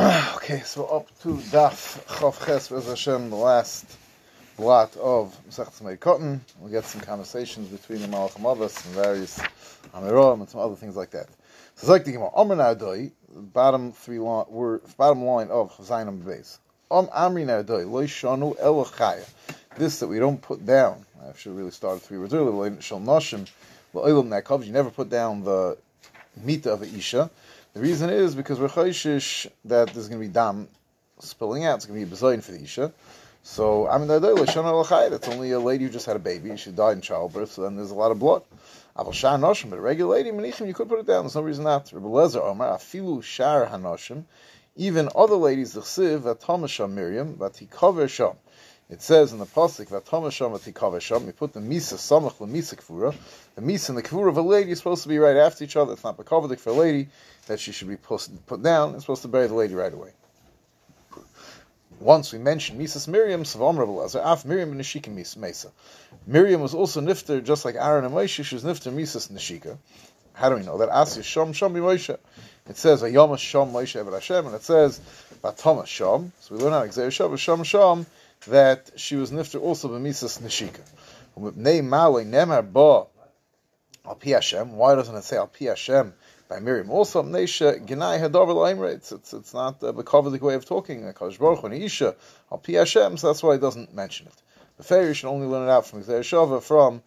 okay, so up to Daf Chav Ches Hashem, the last blot of Masechet Moed Katan. We'll get some conversations between the Malach Amadas and various Amirom and some other things like that. So it's like the Gemara. Amr Nardoi, bottom three line, bottom line of Chazayim Beis. Am Amri Nardoi, Lo Shanu El Chaya. This that we don't put down. I should really start three words earlier. Lo Shal Noshim, Lo Ilam Nakov. You never put down the mita of Isha. The reason is because we're chayshish that there's going to be dam spilling out. It's going to be a bezoin for the isha. So I mean, that's only a lady who just had a baby. She died in childbirth, so then there's a lot of blood. But a regular lady, you could put it down. There's no reason not. Rabbi Lezer Omar, afilu shar hanoshim, even other ladies, the chsiv, vatamasham Miriam, vatikaver sham. It says in the pasuk vatamasham vatikaver sham. We put the misa samach lemisa kfura. The misa and the kfura of a lady is supposed to be right after each other. It's not bekavadik for a lady that she should be put, down. It's supposed to bury the lady right away. Once we mentioned Misas Miriam, Savam Rabbi Af Miriam and Nishika Mesa. Miriam was also nifter, just like Aaron and Moshe, she was nifter Misas Nishika. How do we know that? Asya Shom Shom Moshe. It says Vayoma Shom Moshe Eved Hashem, and it says Batoma Shom. So we learn out Xer Shom Shom Shom that she was nifter also Misas Nishika. Why doesn't it say Al Pi Hashem? By Miriam. Also, Mnesha Ginai Hadavar Laimra. It's it's not a Bekovic way of talking. Kadosh Baruch and Isha Al Pi Hashem. So that's why he doesn't mention it. The fair should only learn it out from Xer Shava from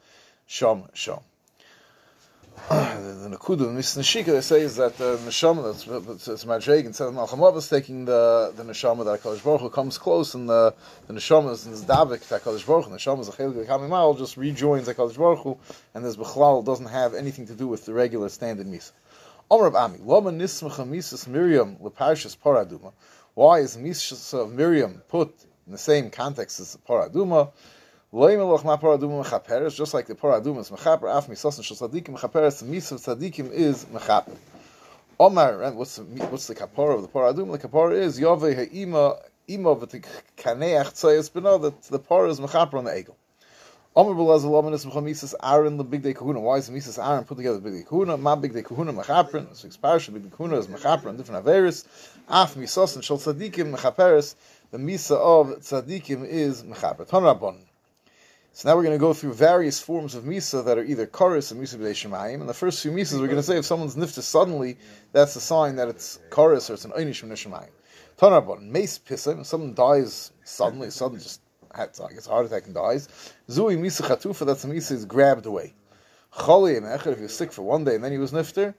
Shom Shom. the Nakuda in Mishnah Shika they say is that the neshama that's it's Madreg instead of Malcham is taking the the neshama that Hakadosh Baruch comes close and the the neshama is in davik that Hakadosh Baruch the neshama is a chelik mile just rejoins Hakadosh Baruch and this bechlal doesn't have anything to do with the regular standard misa. Omer of Ami, Loma Nismacha Misas Miriam Leparshas Paraduma. Why is Misas of Miriam put in the same context as Paraduma? Ma Paraduma just like the Paraduma is Mechaper, Af Misas and Shosadikim Mechaperes, the Misas of Tzadikim is Mechaper. Omar, and what's the, what's the kapara of the Paraduma? The kapara is Yove Ha'ima Ima V'Tikaneach Tzayas B'na, that the para is Mechaper on the Egel. Omer Belaz Lomanis Mechamisas Aaron the Big Day Kahuna. Why is Misas Aaron put together Big Day Kahuna? Ma Big Day Kahuna Mechaprin. So Parsha Big Day Kahuna is Mechaprin different Averis. Af Misas and Shal Tzadikim Mechaperes. The Misa of Tzadikim is Mechaprin. Ton Rabban. So now we're going to go through various forms of Misa that are either Karis and Misa B'dei Shemayim. And the first few Misas we're going to say if someone's nifta suddenly, that's a sign that it's Karis or it's an Einish B'dei Shemayim. Ton Rabban. Mace Pissa. If someone dies suddenly, suddenly just gets a heart attack and dies. Zui misa chatufa, that's a misa is grabbed away. Choli if you're sick for one day and then he was nifter,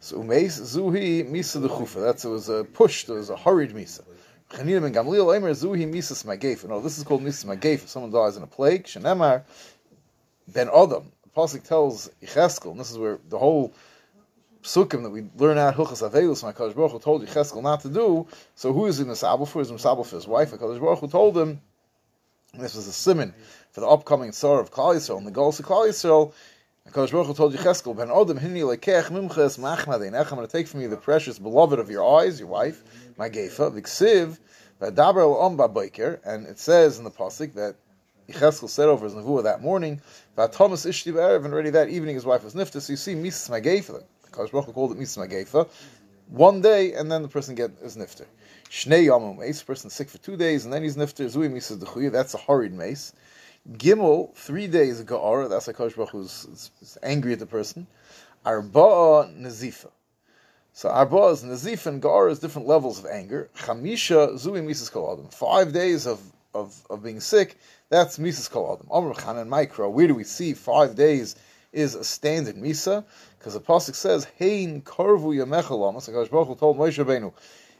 so umeis zuhi misa the chufa. That's it was a push, it was a hurried misa. Chanina ben Gamliel Eimer zuhi misa smagef. No, this is called misa. If someone dies in a plague, shenemar ben adam. The pasuk tells Yecheskel, and this is where the whole psukim that we learn out Hilchas Avelus, my Kadosh Baruch Hu told Yecheskel not to do. So who is in the sabel for? Is sabel for his wife? Kadosh Baruch Hu told him this was a simon for the upcoming Sorah of Klal Yisrael and the goals of Klal Yisrael. Kodesh Baruch told Yecheskel, Ben Odom Hini Lekech Mimches Machmadein. I'm going to take from you the precious beloved of your eyes, your wife, my Gefa, Viksiv, Vadaber El Omba Boiker. And it says in the Pasuk that Yecheskel said over his nevuah that morning, Vatomas Ishti Erev, and already that evening his wife was nifta. So you see, Mises Magefa, Kodesh Baruch Hu called it Mises Magefa, one day, and then the person get is nifter. Shnei yamim mace, person sick for two days, and then he's nifter. Zui misas dechuya. That's a hurried mace. Gimel, three days ga'ara. That's a Kosh Baruch who's angry at the person. Arba'a nazifa. So arba is nazifa and ga'ara is different levels of anger. Chamisha zui misas kol adam. Five days of, of, of being sick. That's misas kol adam. Amr Chan and Micro. Where do we see five days is a standard misa? Because the pasuk says, "Hein karvu yamechalamos." The Kosh Baruch told Moshe Rabbeinu.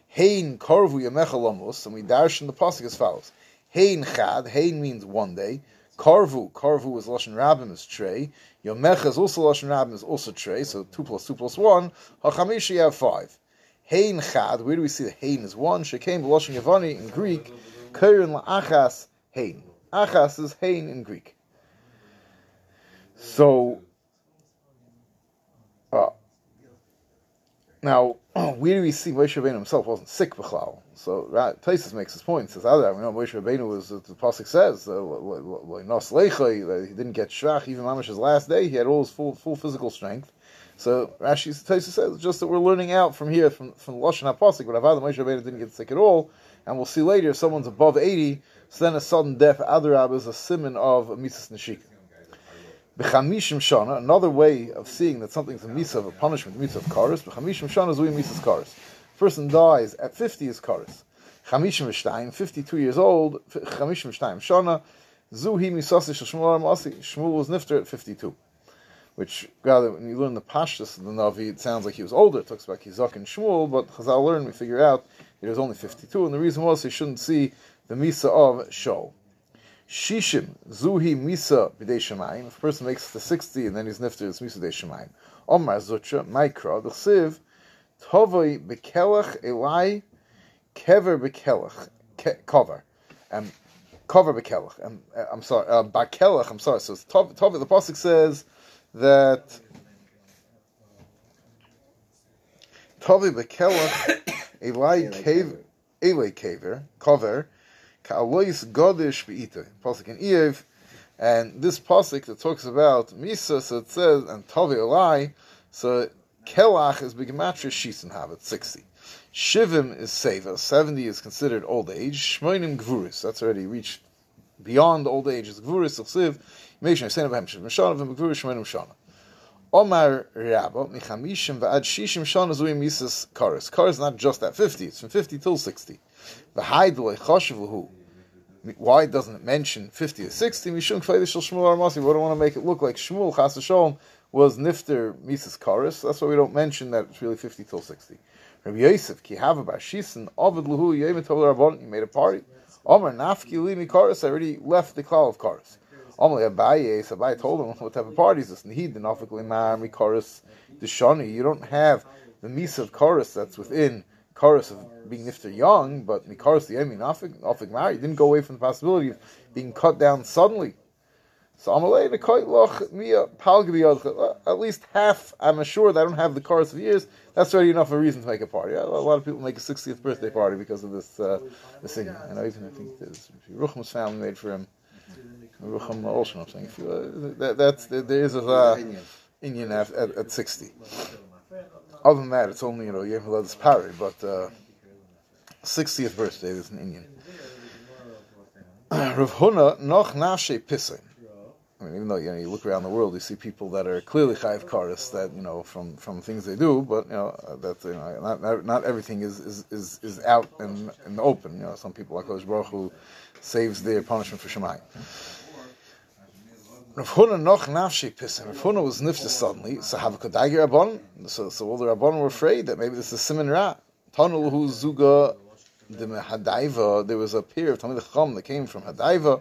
Hein karvu yamechalamus, and we dash in the pasuk as follows: Hein chad. Hein means one day. Karvu, karvu is lashon rabbim is trey. Yomecha is also lashon rabbim is also trey. So two plus two plus one. Hachamishi you have five. Hein chad. Where do we see the hein is one? Shekem lashon yavani in Greek. Keren la'achas hein. Achas is hein in Greek. So uh, Now, where do we see Moshe Rabbeinu himself wasn't sick b'chlal? So right, Taisus makes his point. Says, "Other, we know Moshe Rabbeinu was the pasuk says uh, he didn't get shvach even Mamish's last day. He had all his full full physical strength. So Rashi says just that we're learning out from here from from Lashon Haposik, but Avad Moshe Rabbeinu didn't get sick at all, and we'll see later if someone's above eighty, so then a sudden death Adarab is a simon of a Mises Nashika. B'chamishim shana, another way of seeing that something's a misa of a punishment, misa of karis. B'chamishim shana we misas karis. Person dies at fifty is karis. Chamishim v'shtayim, fifty-two years old. Chamishim v'shtayim shana. Zuhi misasi shmuel masi. Shmuel was nifter at fifty-two. Which, rather, when you learn the pashtus of the Navi, it sounds like he was older. It talks about Kizak and Shmuel, but Chazal learned, we figure out he was only 52, and the reason was he shouldn't see the Misa of Shol. Shishim, Zuhi Misa B'dei Shemayim. If a person makes the 60 and then he's nifter, it's Misa B'dei Shemayim. Omar Zutra, Maikra, the Siv, Tovoi Bekelach Elai, Kever Bekelach, Cover. and cover Bekelach. Um, uh, I'm sorry, uh, Bakelach, I'm sorry. So it's Tov, Tov, the Pasuk says that Tovi Bekelach Elai Kever, Elai Kever, Cover, Ka'alois Godish Be'ita. Pasuk in Eiv, and this pasuk that talks about Misa, so it says, and Tavi Elai, so Kelach is Begematria Shisen Habit, 60. Shivim is Seva, 70 is considered old age. Shmoinim Gvuris, that's already reached beyond old age, is Gvuris, Siv, Meshin, Ysein Abahem, Shivim Shana, Gvuris, Shmoinim Shana. Omar Rabba, Michamishim Va'ad Shishim Shana Zui Mises Karis. Karis is not just at 50, it's from 50 till 60. V'haidloi Choshev why doesn't it mention 50 or 60? Mishum Kfeidishal Shmuel Armasi. We don't want to make it look like Shmuel Chas was Nifter Mises Karis. That's why we don't mention that it's really 50 till 60. Rabbi Yosef, Ki Hava Bashisen, Ovid Luhu, Yemet Rabban, he made a party. Omar Nafki Limi Karis, I already left the cloud of Karis. Omar Abaye, so Abaye told him, what type of party is this? And he did not Limar, Karis, Deshani. You don't have the Misa of Karis that's within Karis of being nifter young, but Mikaris the Yemi Nafik married didn't go away from the possibility of being cut down suddenly. So Palgabi at least half I'm assured I don't have the Karis of years, that's already enough of a reason to make a party. A lot of people make a sixtieth birthday party because of this uh, this thing. You know, even I think there's Ruchm's family made for him. Rucham Olshan, I'm saying if you, uh, that, that's there is a uh, Indian at, at, at sixty. Other than that, it's only, you know, Yom Pari, but uh, 60th birthday is an Indian. Rav Huna, noch nashe pissin. I mean, even though you know you look around the world, you see people that are clearly chayiv karis that you know from, from things they do, but you know uh, that you know not, not, everything is, is, is, out in, in the open. You know, some people like Baruch who saves their punishment for Shemayim. Rav Huna noch nafshi pisim. Rav Huna was nifta suddenly, so have a kodagi. So, so all the rabban were afraid that maybe this is simon ra. Tanul hu zuga the hadaiva. There was a pair of Talmid Chacham that came from hadaiva.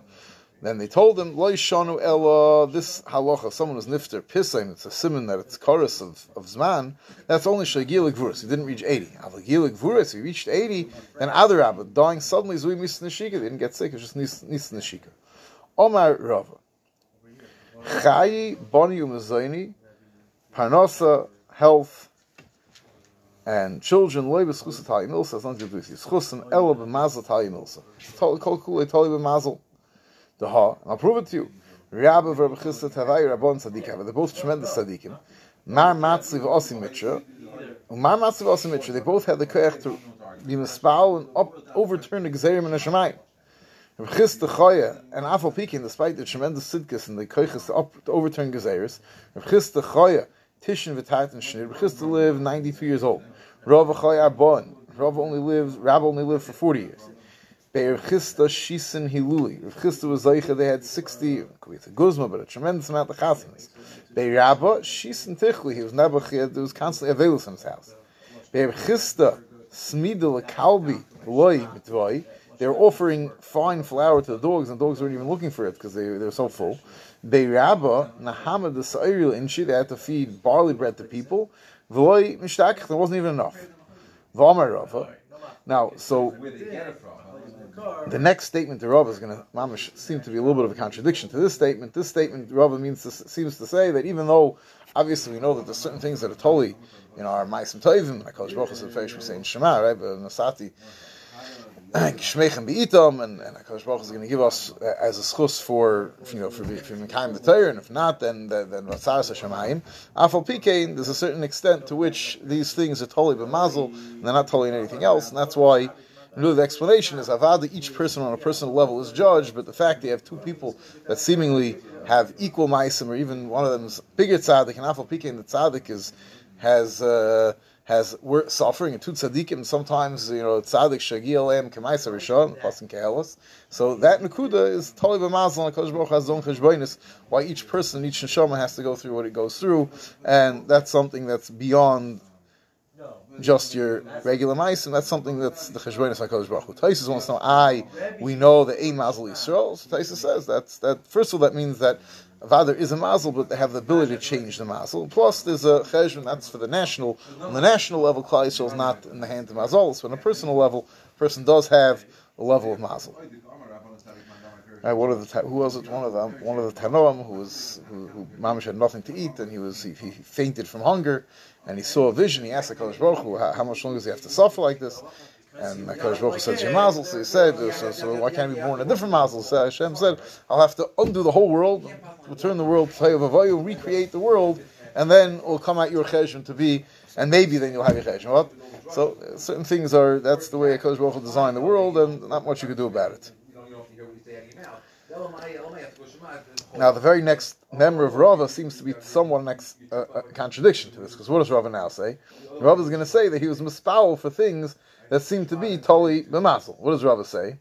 Then they told him, Lo shanu ella, this halacha, someone was nifter pisim, it's a simon that it's chorus of, of Zman, that's only Shagil Gvuris, he didn't reach 80. Avagil Gvuris, he reached 80, then other Abba, dying suddenly, Zui Nis Nashika, they didn't get sick, it was just Nis Nashika. Omar Rava, Chayi, Boni Umazaini, Parnasa, health, and children, loy b'schus atali milsa, long as you do this. Schusim, ela b'mazel atali milsa. Kol kule tali b'mazel. The ha, and I'll prove it to you. Rabbi Rabbi Chisda Tavai Rabbon Tzaddik They're both tremendous tzaddikim. Mar Matzli v'Osim Mitra. Mar Matzli v'Osim Mitra. They both had the koyach to be mispal and up, overturn the Gezerim and the Shemayim. And Afal Pekin, despite the tremendous sidkas and the koiches to, overturn Gezeris, Rechis Choya, Tishin V'Tat and Shnir, Rechis lived 93 years old. Rav Choya Arbon, Rav only lived, Rab only lived for 40 years. Be'er Chista Shisin Hiluli, Rav Chista was Zeicha, they had 60, could be a Guzma, but a tremendous amount of chasinas. Be'er Rabba, Shisin Tichli, he was Nebuchad, he was constantly available in his house. Be'er Chista, Smidel Kalbi, Loi, Mitvoi, they were offering fine flour to the dogs, and dogs weren't even looking for it because they, they were so full. Beiraba, Nahamad the Sa'iril Inchi, they had to feed barley bread to people. V'loi Mishtakich, there wasn't even enough. V'amar Rava. Now, so the next statement to Rava is going to mamish seem to be a little bit of a contradiction to this statement. This statement Rava means to, seems to say that even though obviously we know that there's certain things that are totally, you know, are ma'asim toivim, like Baruch Hu said, saying Shema, right? But Nasati Shmechem Be'itam, and, and HaKadosh Baruch is going to give us uh, as a schus for, you know, for, for Mekayim the Torah, and if not, then, then, then Ratzaras. Afal Pikein, there's a certain extent to which these things are totally b'mazel, and they're not totally in anything else, and that's why really the explanation is Avada, each person on a personal level is judged, but the fact they have two people that seemingly have equal maisim, or even one of them is bigger tzaddik, and Afal Pikein, the tzaddik is, has, uh, has we're suffering and two tzaddikim sometimes you know tzaddik shagil em kemaisa rishon pasuk kehelos. So that nakuda is totally b'mazal and Baruch has own cheshbonis. Why each person, each neshama has to go through what it goes through, and that's something that's beyond just your regular mice, and that's something that's the cheshbonis Hakadosh Baruch Hu. Taisus wants to know, I we know the ein mazel Yisrael. So Taisus says that's that. First of all, that means that Avada is a mazel, but they have the ability to change the mazel. Plus, there's a cheshbon that's for the national. On the national level, Klal is not in the hand of mazel. So on a personal level, a person does have a level of mazel. Uh, one of the who was it? One of them, one of the Tanoam who was who, who Mamish had nothing to eat, and he was he, he fainted from hunger, and he saw a vision. He asked the Kodesh Baruch Hu, how, how much longer does he have to suffer like this? And Hakadosh Baruch said, "Your mazel." So he said, so, "So why can't he be born a different mazel?" So Hashem said, "I'll have to undo the whole world, return the world recreate the world, and then will come out your cheshbon to be, and maybe then you'll have your cheshbon." What? So uh, certain things are that's the way Hakadosh Baruch designed the world, and not much you can do about it. Now, the very next member of Rava seems to be somewhat an ex, uh, a contradiction to this, because what does Rava now say? Rava is going to say that he was mispower for things that seem to be totally b'masel. What does Rava say?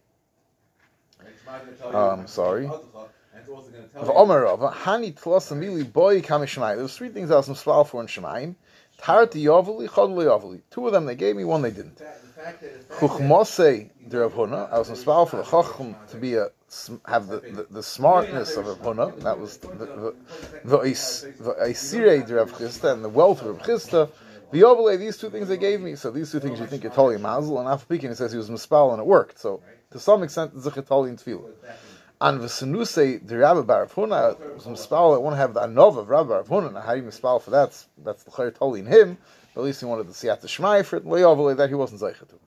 Um, sorry. Omer boy kamishmai. There's three things I was mispower for in Shemaim. Two of them they gave me, one they didn't. Chuchmose the Rav Huna. I was mispower for the chacham to be a have the, the, the smartness of Rav Huna. That was the Isire the Rav Chisda and the wealth of Rav Chisda. The Obele, these two things they gave me. So these two things you think are totally mazel, and after speaking, he says he was mispal and it worked. So to some extent, it's a chetali and tefillah. And v'senuse the Rabbi Barav Huna was mispal. I want to have the anov of Rabbi. Now, how you mispal for that? That's the chetali in him. But at least he wanted to see at the shmai for it. Lo that he wasn't zeichet to.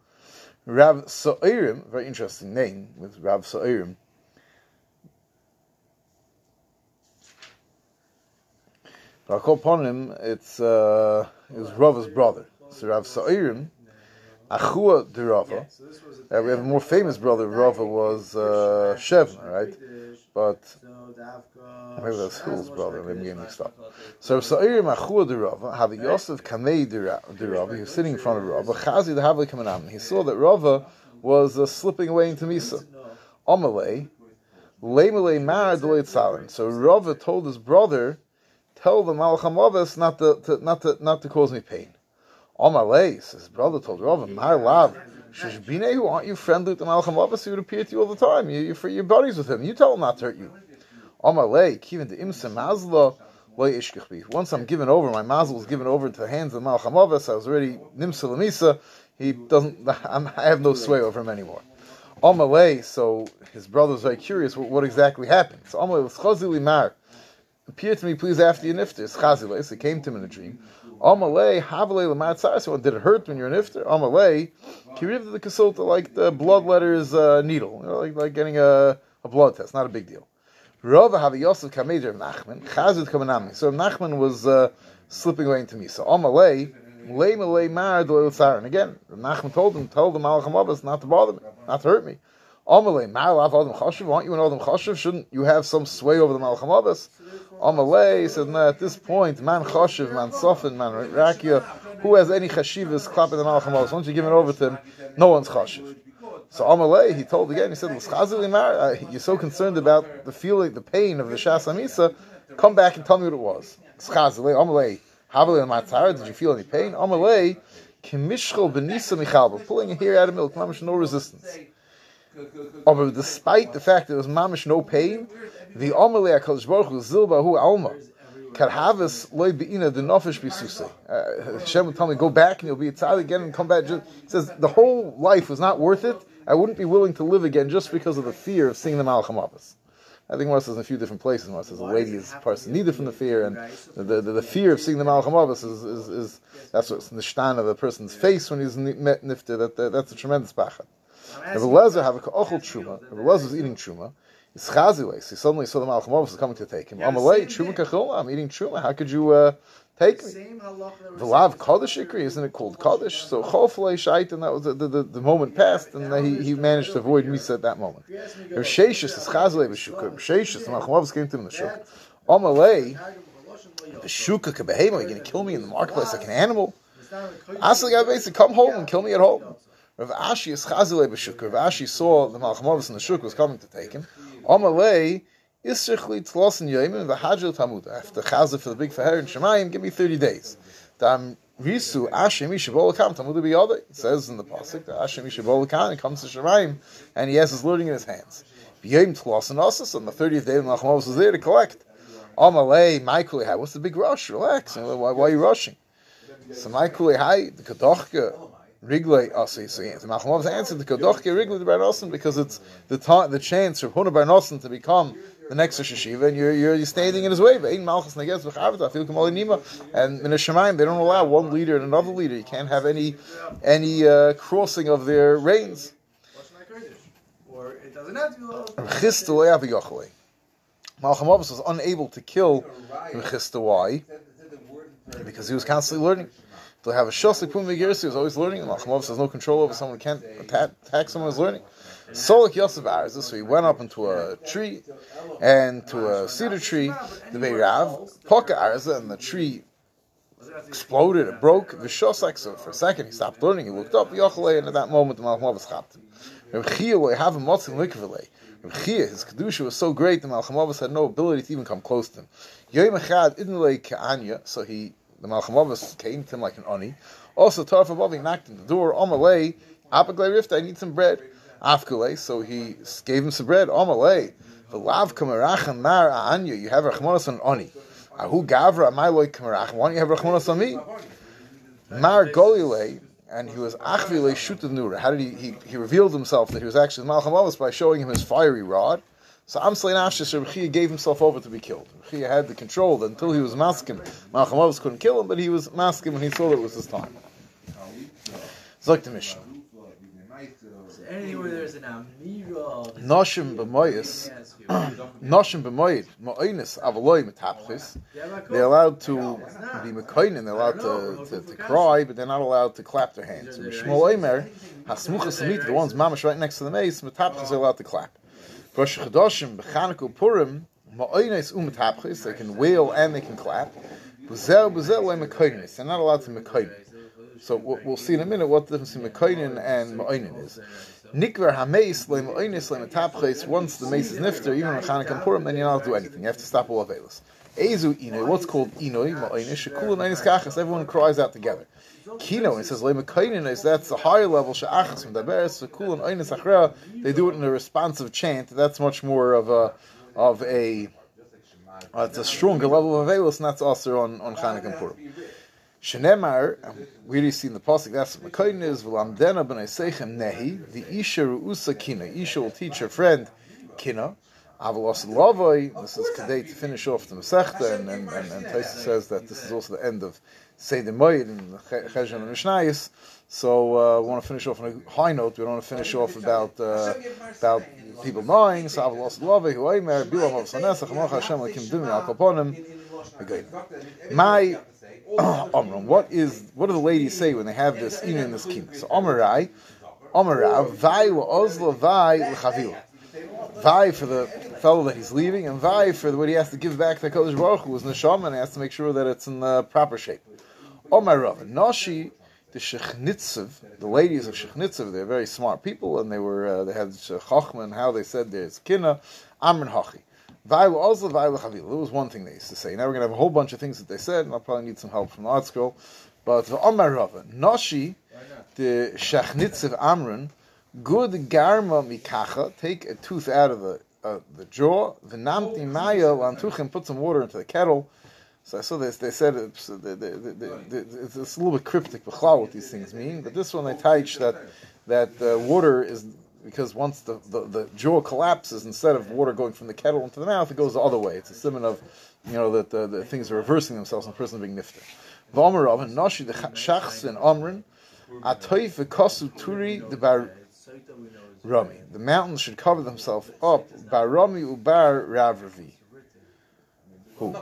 Rav Sa'irim, very interesting name with Rav Sa'irim. Call it's uh, his Rava's brother. So Rav Sa'irim, Achua de Rava. Uh, we have a more famous brother, Rava was uh, Shevna, right? But maybe that's Hill's brother, maybe I'm getting mixed up. So Sa'ir Machua de Rava, have Yosef Kamei de Rava, he was sitting in front of Rava, Chazi de Havli Kamanam. He saw that Rava was uh, slipping away into Misa. Amalei, Lemele Mar Salin. So Rava told his brother, tell the Malacham Avas not to, to, not to, not to cause me pain. Amalei, his brother told Rava, Mar Lav, who aren't you friendly with the Malacham Avas? He would appear to you all the time. You, you're, buddies with him. You tell him not to hurt you. Amalei, Kivin de Imsa Mazla, once I'm given over, my mazel was given over into the hands of Malacham Avas, I was already Nimsa Lamisa, he doesn't, I'm, i have no sway over him anymore. Amalei, so his brother was very curious what, what exactly happened. So Amalei was Chazili Mar. Appear to me, please, after your nifter. It's Chazile, so it came to him in a dream. Amalei, Havale Lamatzar. So did it hurt when you're an iftar? Amalei, Kiriv the consulta like the blood letters uh, needle, you know, like, like getting a, a blood test, not a big deal. Rava have Yosef Kameder Nachman, Chazid Kamanami. So Nachman was uh, slipping away into me. So Amalei, Malay Malay Mar And again, Nachman told him, told the Malacham Abbas not to bother me, not to hurt me. Amalei, Mar Lav Adam Chashiv, aren't you an Adam Chashiv? Shouldn't you have some sway over the Malacham Abbas? Amalei said, no, at this point, man Chashiv, man Sofin, man Rakia, who has any Chashivas clapping the Malacham Abbas? Once you give it over to him, no one's Chashiv. So Amalei, he told again, he said, uh, you're so concerned about the feeling, the pain of the Shas Amisa, come back and tell me what it was. Amalei, Havali Matzara, did you feel any pain? Amalei, Kimishchel Benisa Michalba, pulling a hair out of milk, no resistance. But despite the fact that there was mamish no pain, the Amalei HaKadosh Baruch Hu, Zilbahu Alma, Karhavas loy beina the nofesh bisuse. Uh, Hashem will tell me, go back and you'll be a tzad again and come back. He says the whole life was not worth it I wouldn't be willing to live again just because of the fear of seeing the Malacham Abbas. I think Mars says in a few different places. Mars says a lady is person needed from the fear, and the, the, the, the fear of seeing the Malacham Abbas is, is, is, that's what's in the shtan of a person's face when he's met nifter. That, that, that's a tremendous pachat. Rabbi Lezer have a ochel truma. Rabbi Lezer was eating truma. It's chaziles. He suddenly saw the Malach was coming to take him. Amalei truma kachilma. I'm eating truma. How could you uh, take me? The lav kaddish ikri, isn't it called kaddish? So choflei shait, and that was the, the, the, moment passed, and he, he managed to avoid misa at that moment. Rav Sheshis is chazilei b'shukah. Rav Sheshis, the Malach came to him in the shuk. Amalei. The shuka kabehema, you're going to kill me in the marketplace like an animal. Asli Gavesi, come home and kill me at home. Rav Ashi is chazile b'shuk. Rav Ashi saw the Malchamavis in the shuk was coming to take him. Amalei, Isrichli Tlosin Yoimim, V'hajil Tamud. After chazil for the big faher in Shemayim, give me 30 days. Dam Risu Ashem Ishabolakam Tamud B'yodei. It says in the Pasuk that Ashem Ishabolakam, he comes to Shemayim, and he has his learning in his hands. B'yoim Tlosin Osas, on the 30th day, the Malchamavis was there to collect. Amalei, Michael, what's the big rush? Relax. Why, why are you rushing? So Michael, hi, the Kadochka, Rigley Asi. So the Machamav's answered the Kadochke Rigley Bar because it's the time, the chance for Huna Bar to become the next Rosh and you're, you're, standing in his way. But Malchus Kamali Nima, and in Shemaim they don't allow one leader and another leader. You can't have any any uh, crossing of their reigns. Or it doesn't have to be. Was unable to kill Mechista. Why? Because he was constantly learning. To have a shosik pum he was always learning. Malchamavus has no control over someone can't attack, attack someone who's learning. Solik Yosef Arza, so he went up into a tree and to a cedar tree, the Beirav, Poka Arza, and the tree exploded, it broke, Vishosak, so for a second he stopped learning, he looked up, Yochele, and at that moment the Malchamavus chapped him. Reb Chia, have a likvele. His kedusha was so great that Malchamavas had no ability to even come close to him. So he, the Malchamavas came to him like an oni. Also, Tarf he knocked on the door, Omalei, Apaglei Rifta, I need some bread. Afkule, so he gave him some bread, on my Omalei. V'lav kamarachan mar anya, you have Rachmanas on oni. Ahu gavra, my loy kamarachan, why don't you have Rachmanas on me? Mar golile, and he was achvile shutad nura. How did he, he, he revealed himself that he was actually Malcham Avos by showing him his fiery rod. So Amslei Nashis ah, Rebchia gave himself over to be killed. Rebchia had the control until he was maskim. Malcham Avos couldn't kill him, but he was maskim when he saw that it was his time. Zok the mission anywhere there's an amira. Noshim b'moyis, noshim b'moyid, mo'onis avaloy metapchis. They're allowed to be mekoinin. They're allowed to, to, to, cry, but they're not allowed to clap their hands. Shmuel Omer hasmuchas the ones mamash right next to the mace, metapchis are allowed to clap. Rosh Chodoshim b'Chanukah Purim, mo'onis umetapchis. They can wail and they can clap. Buzel buzel le'mekoinis. They're not allowed to mekoinin. So we'll, see in a minute what the difference between mekoinin and me'oinin is. Nikver hameis le'moinis le'metapches. Once the mace is nifter, even on Chanukah Purim, then you're not allowed to do anything. You have to stop all avelis. Ezu inoi. What's called inoi? Ma'oinish. Shekul neinis kachas. Everyone cries out together. Kino. It says le'mekainin is that's the higher level. She'achas from daberes. Shekul and oinis achra. They do it in a responsive chant. That's much more of a of a. Uh, it's a stronger level of avelis, and that's also on on Chanukah Purim. Shenemar, we already seen the pasuk. That's what Mekoyin is. V'lamdena b'nei seichem nehi. The isha ruusa kina. Isha will teach her friend kina. Avalos lavoi. This is kadei to finish off the Masechta, and and and, and Taisa says that this is also the end of Seder Moed and Cheshon and Mishnayis. So uh, we want to finish off on a high note. We don't want to finish off about uh, about people dying. So Avalos lavoi hu aimer bilam of sanesach malach Hashem lekim dumi al kaponim. My Omram. What is what do the ladies say when they have this even in this kina? So Omarai, Omarav, Vai Ozla Vai Lechavila. Vai for the fellow that he's leaving, and Vai for what he has to give back to Kodesh Baruch Hu, who's Neshama, and has to make sure that it's in the proper shape. Omarav, Noshi, the Shechnitzev, the ladies of Shechnitzev, they're very smart people, and they were uh, they had Chachma and how they said there's kina, Amrin Hachi. There was one thing they used to say. Now we're going to have a whole bunch of things that they said, and I'll probably need some help from the ArtScroll. But the Omar Rava, Noshi, the Shachnitz of Amron, good garma mikacha, take a tooth out of the uh, the jaw, the namti maya lantuchim, put some water into the kettle. So I saw this. They said it's, they, they, they, it's, a little bit cryptic, but what these things mean. But this one they teach that that uh, water is because once the, the, the, jaw collapses, instead of water going from the kettle into the mouth, it goes the other way. It's a simon of, you know, that the, the things are reversing themselves and the person being nifter. V'omarav and nashi the shachs and amrin atoy v'kosu turi the bar Rami. The mountains should cover themselves up. Bar Rami ubar Ravravi. Who?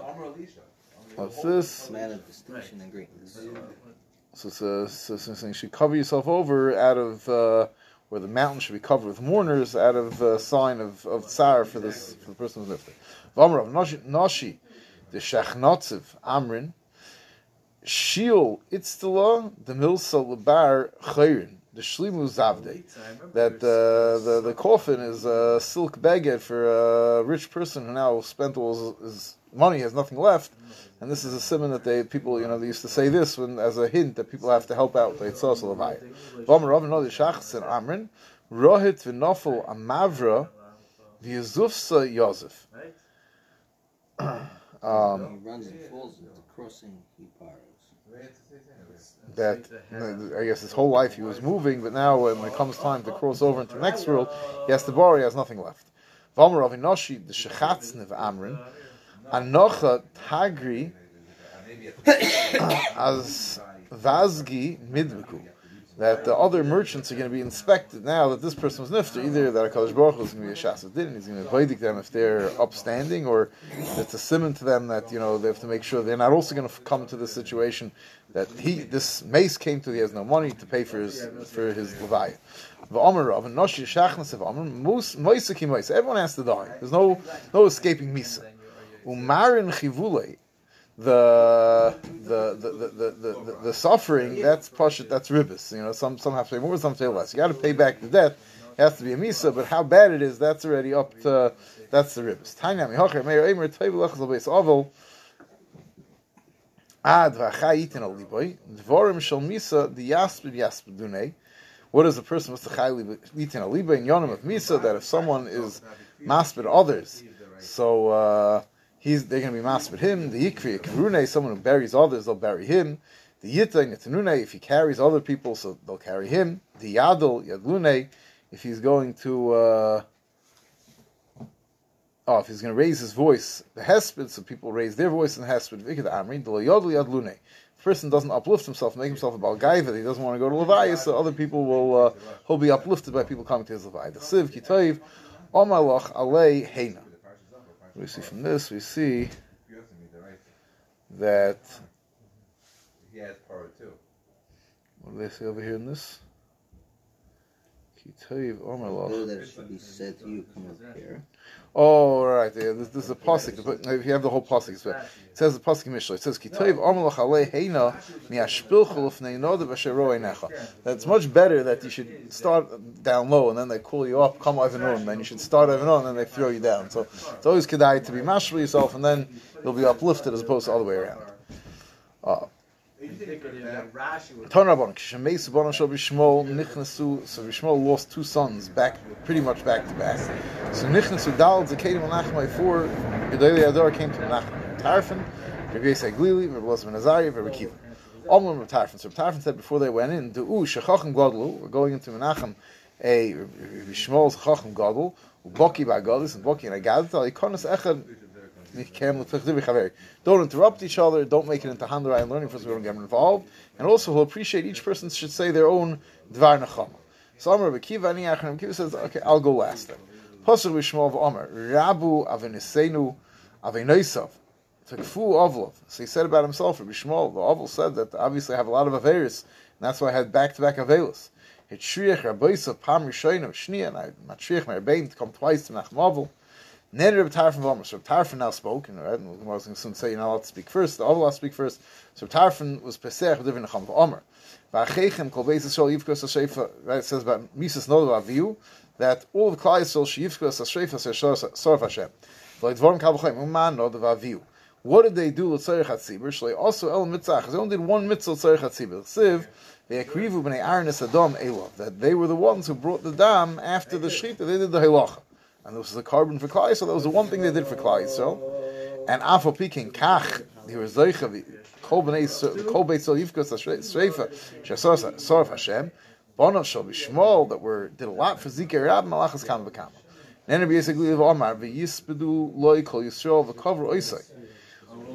What's this? Man of distinction and greatness. So, so, so, so, so you should cover yourself over out of uh, where the mountain should be covered with mourners out of uh, sign of, of tsar for this for the person who's lifted. V'amrav Nashi, the Shachnotziv Amrin Shiel Itztala the Milsa Labar Chayrin the Shlimu Zavde that uh, the the coffin is a silk baguette for a rich person who now spent all his, his money has nothing left and this is a simon that they people you know they used to say this when as a hint that people have to help out the Yitzos Levaya. V'amar Rav no the Shachs and Amrin Rohit v'nofel Amavra v'Yezufsa Yosef. Um, he runs and falls crossing he that I guess his whole life he was moving, but now when it comes time to cross over into the next world, he has to borrow. He has nothing left. V'amar Rav Inoshi the Shechatznev Amrin Anocha Tagri as Vazgi Midviku. That the other merchants are going to be inspected now that this person was nifter. Either that HaKadosh Baruch is going to be a Shasad Din, he's going to vaidik them if they're upstanding, or it's a simon to them that, you know, they have to make sure they're not also going to come to the situation that he, this mace came to, he has no money to pay for his, for his Levaya. Everyone has to die. There's no, no escaping Misa. Umarin chivule, the the the the the, the, suffering that's pashut that's ribis. You know, some some have to pay more, some pay less. You got to pay back the debt. It has to be a misa, but how bad it is, that's already up to that's the ribis. Tanya mihocher meir eimer teivel lechaz lebeis ovel. Ad v'achayiten al liboy dvorim shel misa the yaspid yaspid dunei. What is a person with the chay litin al liboy in yonim of misa that if someone is maspid others, so. Uh, he's they're going to be maspid him. The yikri karune, someone who buries others, they'll bury him. The yita netanune, if he carries other people, so they'll carry him. The yadol yadlune, if he's going to. Uh, Oh, if he's going to raise his voice, the hesped, so people raise their voice in the hesped. Vikid amri, the yodl yadlune. If person doesn't uplift himself, make himself a balgaiva, he doesn't want to go to levaya, so other people will, uh, he'll be uplifted by people coming to his levaya. The siv kitoiv, omalach alei heina we see from this, we see that. He has power too. What do they say over here in this? Kitayiv Omer Know that it should be said to you, come up here. Oh, right. Yeah, this, this is a pasuk. But If you have the whole pasuk, it says the pasuk Mishnah. It says Kitayiv Omer Lachalei Heina Miashpilchu Lefnei Noda B'Sheroi Necha. That's much better that you should start down low and then they pull you up, come over and then you should start over and then they throw you down. So it's always kedai to be mashal yourself and then you'll be uplifted as opposed to all the way around. Uh, Tanrabon, Kishameis Bona Shal Bishmol Nichnasu. So Bishmol lost two sons back, pretty much back to back. So Nichnasu Dal Zakedim Menachem four. Gedali Ador came to Menachem Tarfin, Rabbi Yisai Glili, Rabbi Elazar Ben Azariah, Rabbi Kiva. Omlim Rabbi Tarfin. So Rabbi Tarfin said before they went in, Du'u Shechachem Godlu. We're going into Menachem. A Rabbi Shmol's Chachem Godlu. Boki Bagadis and Boki and Agadat. Ikonos Echad don't interrupt each other. Don't make it into handrai and learning for us. We don't get involved. And also, he'll appreciate each person should say their own dvar nechama. So Amar Bekiva Ani Achron Kiva says, okay, I'll go last then. Pasuk Bishmol Omer Rabu Avenisenu Avenoisav Tekfu Ovlov. So he said about himself, Shmuel, the Ovl said that obviously I have a lot of Averis, and that's why I had back-to-back Avelis. It Shriach Rabbeisa Pam Rishoinu Shnia, and I Matriach Merbein to come twice to Nachum Neder Reb Tarfon Vomer. So Tarfon now spoke, and right, I was going to say you're not allowed to speak first. The allowed to speak first. So Tarfon was Pesach Divin Nacham Vomer. Va'achechem kol beis Yisrael yivkos ha'sheifa. Right, it says about Mises Nodav Aviu that all the Klai Yisrael sheyivkos ha'sheifa sorf Hashem. V'ledvorim kal v'choim uman Nodav Aviu. What did they do l'tzarech hatzibur? Shlei also el mitzach. They only did one mitzvah l'tzarech hatzibur. Siv they akrivu b'nei Aaron Adam Elov. That they were the ones who brought the dam after the shechita. They did the halacha and this was a carbon for Klai, so that was the one thing they did for Klai. So, and Afal Peking Kach, he was Zeicha, Kol Beit Sol Yivkos Shreifa, Shasor Sorf Hashem, Bono Shal Bishmol, that were did a lot for Zikir Rab Malachas Kam Bekam. Then Rabbi basically of Omar, V'yispedu loy kol Yisrael v'kover oisai.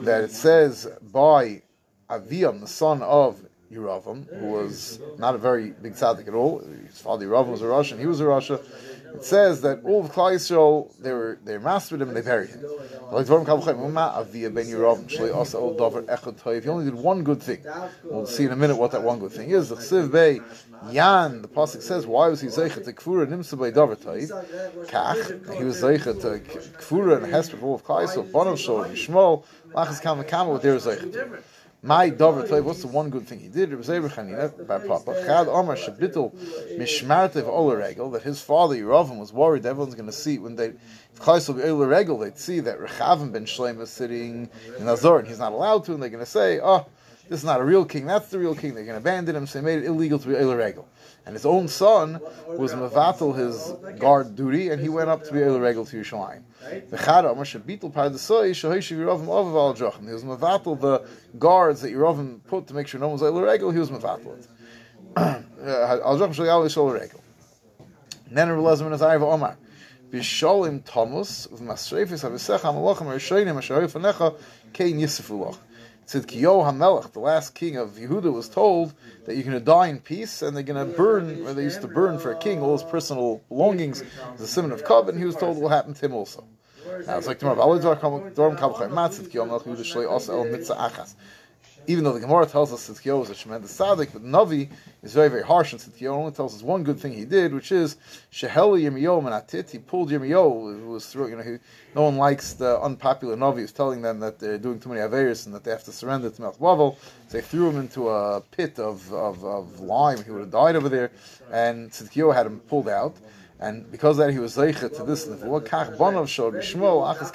That it says by Aviam, the son of Yeravam, who was not a very big tzaddik at all. His father Yeravam was a Russian, he was a Russia. It says that all of Klal Yisrael, they were they mastered him and they buried him. Toiv. He only did one good thing. We'll see in a minute what that one good thing is. The Chsiv Bey Yan, the pasuk says, why was he zeichet to Kfura Nimsa Bey Dover Toiv? Kach, he was zeichet to Kfura and Hesper all of Klal Yisrael, Bonav Shol, Yishmol, Lachas Kam Kama, what they were zeichet. My dover toy. What's the one good thing he did? It was Chanina by Papa. Chad Omar Shabitul Mishmartev Ola Regel that his father Yeravim was worried everyone's going to see when they if Klais will be Ola Regel they'd see that Rechavim ben Shleim is sitting in Azor and he's not allowed to and they're going to say oh this is not a real king that's the real king they're going to abandon him so they made it illegal to be Ola Regel and his own son was Mavatal his guard duty and he went up to be Ola Regel to Yerushalayim. The Chada Amar Shabitul Pardasoi Shahishiv Yeravim Ovav Al He was Mavatal the guards that Yeravim put to make sure no one was Ola Regel. He was Mavatal it. Al Jochim Shal Yahweh Shal Regel. Then Rebbe in Azariva Omar. Bisholim Thomas v'masreifis havisecha hamalachim harishonim asher fanecha kein yisifulach. Tzidkiyo Hamelech, the last king of Yehuda, was told that you're going to die in peace and they're going to burn, where they used to burn for a king, all his personal belongings, the simon of Kab, and he was told it will happen to him also. Now it's like tomorrow even though the Gemara tells us that Tzidkiyahu was a tremendous tzaddik, but Navi is very, very harsh, and Tzidkiyahu only tells us one good thing he did, which is Sheheli Yirmiyahu Menatit. He pulled Yirmiyahu, who was through, you know, he, no one likes the unpopular Navi who's telling them that they're doing too many Averis and that they have to surrender to Melch Bavel. So they threw him into a pit of, of, of lime. He would have died over there, and Tzidkiyahu had him pulled out. And because that he was zeicha to this level, kach bonav showed b'shmol achas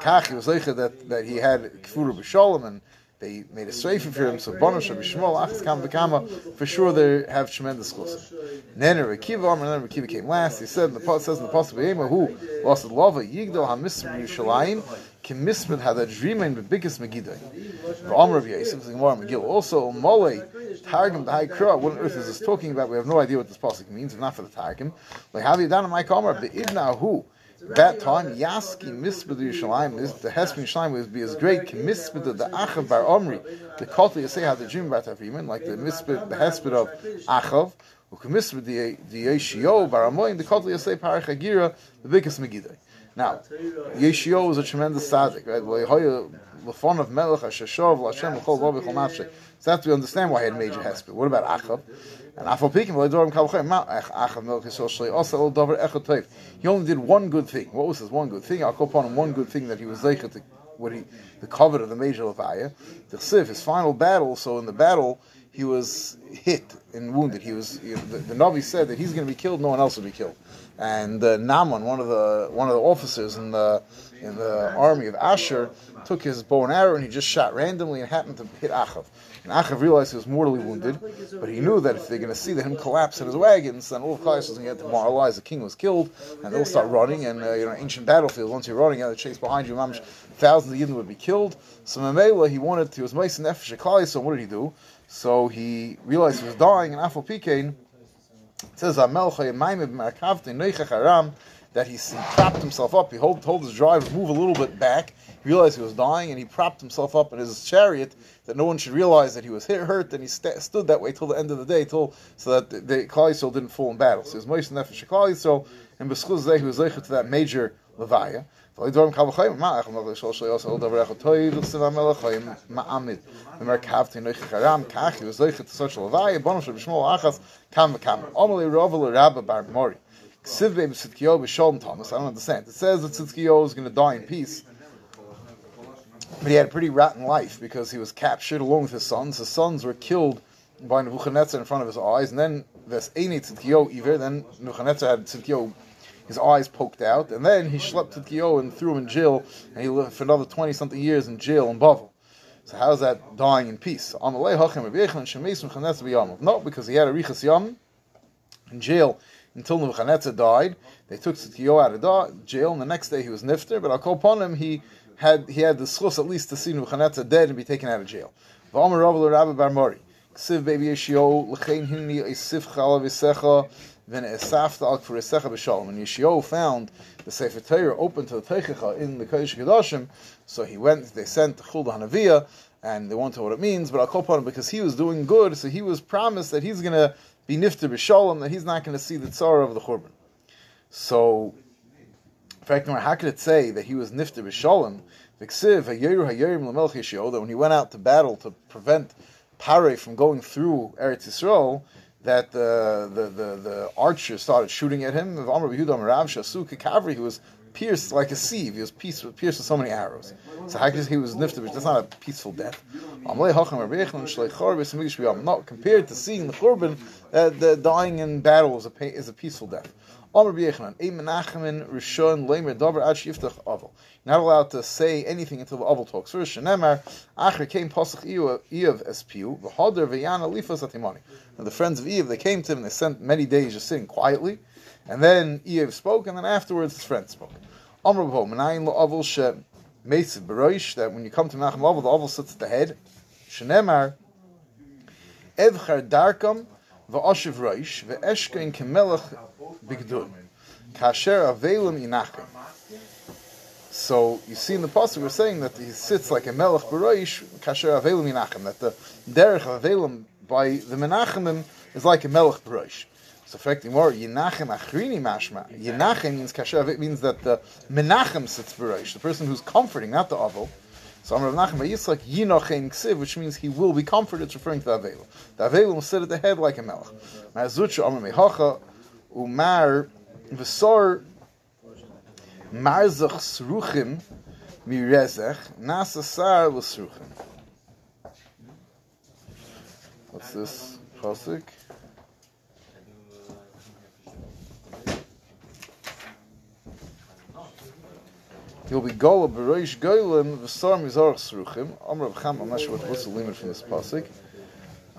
kach he was zeicha that that he had kfuru b'shalom and they made a sefer for him. So Bonash Shmuel Achas Kam V'Kama for sure they have tremendous chus. Then Rekiva Amar then Rekiva came last. He said in the post says in the pasuk V'Yema who lost the lava Yigdal Hamisr Yerushalayim Kimismid had a dream in the biggest Megiddo. The Amar of Yosef the Gemara Megillah also Mole Targum the High Kra. What on earth is this talking about? We have no idea what this pasuk means. If not for the Targum, like have you done my Amar the Idna who that time, Yaski Misped Yerushalayim, the Hespin Yerushalayim would be as great, Misped the Achav Bar Omri, the Yasei had the dream about Tavriman, like the Misped, the Hesped of Achav, who Misped the Yeshio Bar Amoyim, the Kotli Yasei Parach Agira, the biggest Megiddo. Now, Yeshio was a tremendous tzaddik, right? Of Melech Hashashov Lashem L'chol Lo B'chol Nafshek. So that's we understand why he had major hesped. What about Achav? And Afal Pikim Ma Achav Melech Yisrael Shlei Also El Dover Echad Teiv. He only did one good thing. What was his one good thing? I'll call upon him one good thing that he was zeichet to what he the covet of the major Levaya. The Siv, his final battle. So in the battle he was hit and wounded. He was the, the Navi said that he's going to be killed. No one else will be killed. And uh, Naaman, one of the one of the officers in the in the army of Asher, took his bow and arrow and he just shot randomly and happened to hit Achav. And Achav realized he was mortally wounded, but he knew that if they're going to see that him collapse in his wagons, then all of Klai was going to get demoralized. The king was killed, and they'll start running. And uh, you know, ancient battlefield, once you're running, out of chase behind you, thousands of Yidden would be killed. So Mamela, he wanted to, he was Mason Nefesh so what did he do? So he realized he was dying, and Afal Pikain says, that he, propped himself up. He hold, told his driver move a little bit back. He realized he was dying, and he propped himself up in his chariot that no one should realize that he was hit, hurt. And he st- stood that way till the end of the day, till so that the, the Yisrael didn't fall in battle. So he was Moshe Nefesh Klal Yisrael, and B'schuz he was zeicher to that major levaya. Weil dorm kaum khaim ma ach noch so so so da brach toy du se mel khaim ma amit. Wenn mer kauft in euch garam kach du soll ich so so va i bonus mit achas kam kam. Only rovel rab bar mori. Siv bim sitkio be shalom thomas. I don't understand. It says that sitkio is going to die in peace. But he had a pretty rotten life because he was captured along with his sons. His sons were killed by Nebuchadnezzar in front of his eyes, and then this Eni Tzidkio Iver, then Nebuchadnezzar had Tzidkio his eyes poked out. And then he schlepped to Tzidkiyo and threw him in jail. And he lived for another 20 something years in jail in Bavel. So how's that dying in peace? No, because he had a Riches Yam in jail until Nebuchadnezzar died. They took Tzidkiyo out of jail, and the next day he was nifter. But I'll call upon him, he had he had the schus at least to see Nebuchadnezzar dead and be taken out of jail. Rabbi Rabbi Bar Mori, Ksiv Baby Yeshio l'chein hinni eisif chalav yisecha then esafta al kfurisecha b'shalom. And Yeshio found the Sefer Torah open to the Teichecha in the Kodesh Kedoshim, so he went. They sent Chul Hanaviyah and they won't know what it means, but I'll him because he was doing good, so he was promised that he's going to be nifter b'shalom, that he's not going to see the tsar of the churban. So, in fact, how could it say that he was nifter b'shalom? That when he went out to battle to prevent Pare from going through Eretz Yisrael, that the, the, the, the archer started shooting at him. He was pierced like a sieve. He was pierced, pierced with so many arrows. So how he was nifted? That's not a peaceful death. Not compared to seeing the korban, uh, the dying in battle is a is a peaceful death. Not allowed to say anything until the Aval talks. First, Shenemar, Acher came Pasach Eev Espiu, V'hoder V'yana Lifas Atimani. And the friends of Eev, they came to him and they spent many days just sitting quietly. And then Eev spoke, and then afterwards his friends spoke. Amr B'ho, Menayin Lo Aval She Mesiv Beroish, that when you come to Menachem Aval, the Aval sits at the head. Shenemar, Evchar Darkam, V'oshiv Roish, V'eshkein Kemelech Kasher Inachim. So you see in the pasuk we're saying that he sits like a melech baroish kasher avelim minachim. That the derech of avelim by the menachimim is like a melech baroish. So affecting more yinachim achrini mashma. Yinachim means kasher. It means that the menachem sits baroish, the person who's comforting, not the avil. So Amar Nachem Yitzchak Yinochem Ksiv, which means he will be comforted. It's referring to the avelim. The avelim will sit at the head like a melech. Ma'azucha Amar Mehacha Umar V'sor Marzach Sruchim Mirezech Nasa Sar L'Sruchim. What's this? Pasuk? He'll be Gola Bereish Golim V'sar Mizarach Sruchim. Amr Cham, I'm not sure what, what's the limit from this pasuk.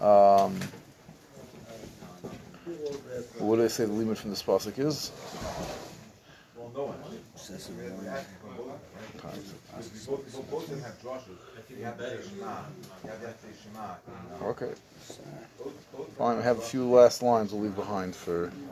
Um, what do they say the limit from this pasuk is? Okay. Fine, I have a few last lines we'll leave behind for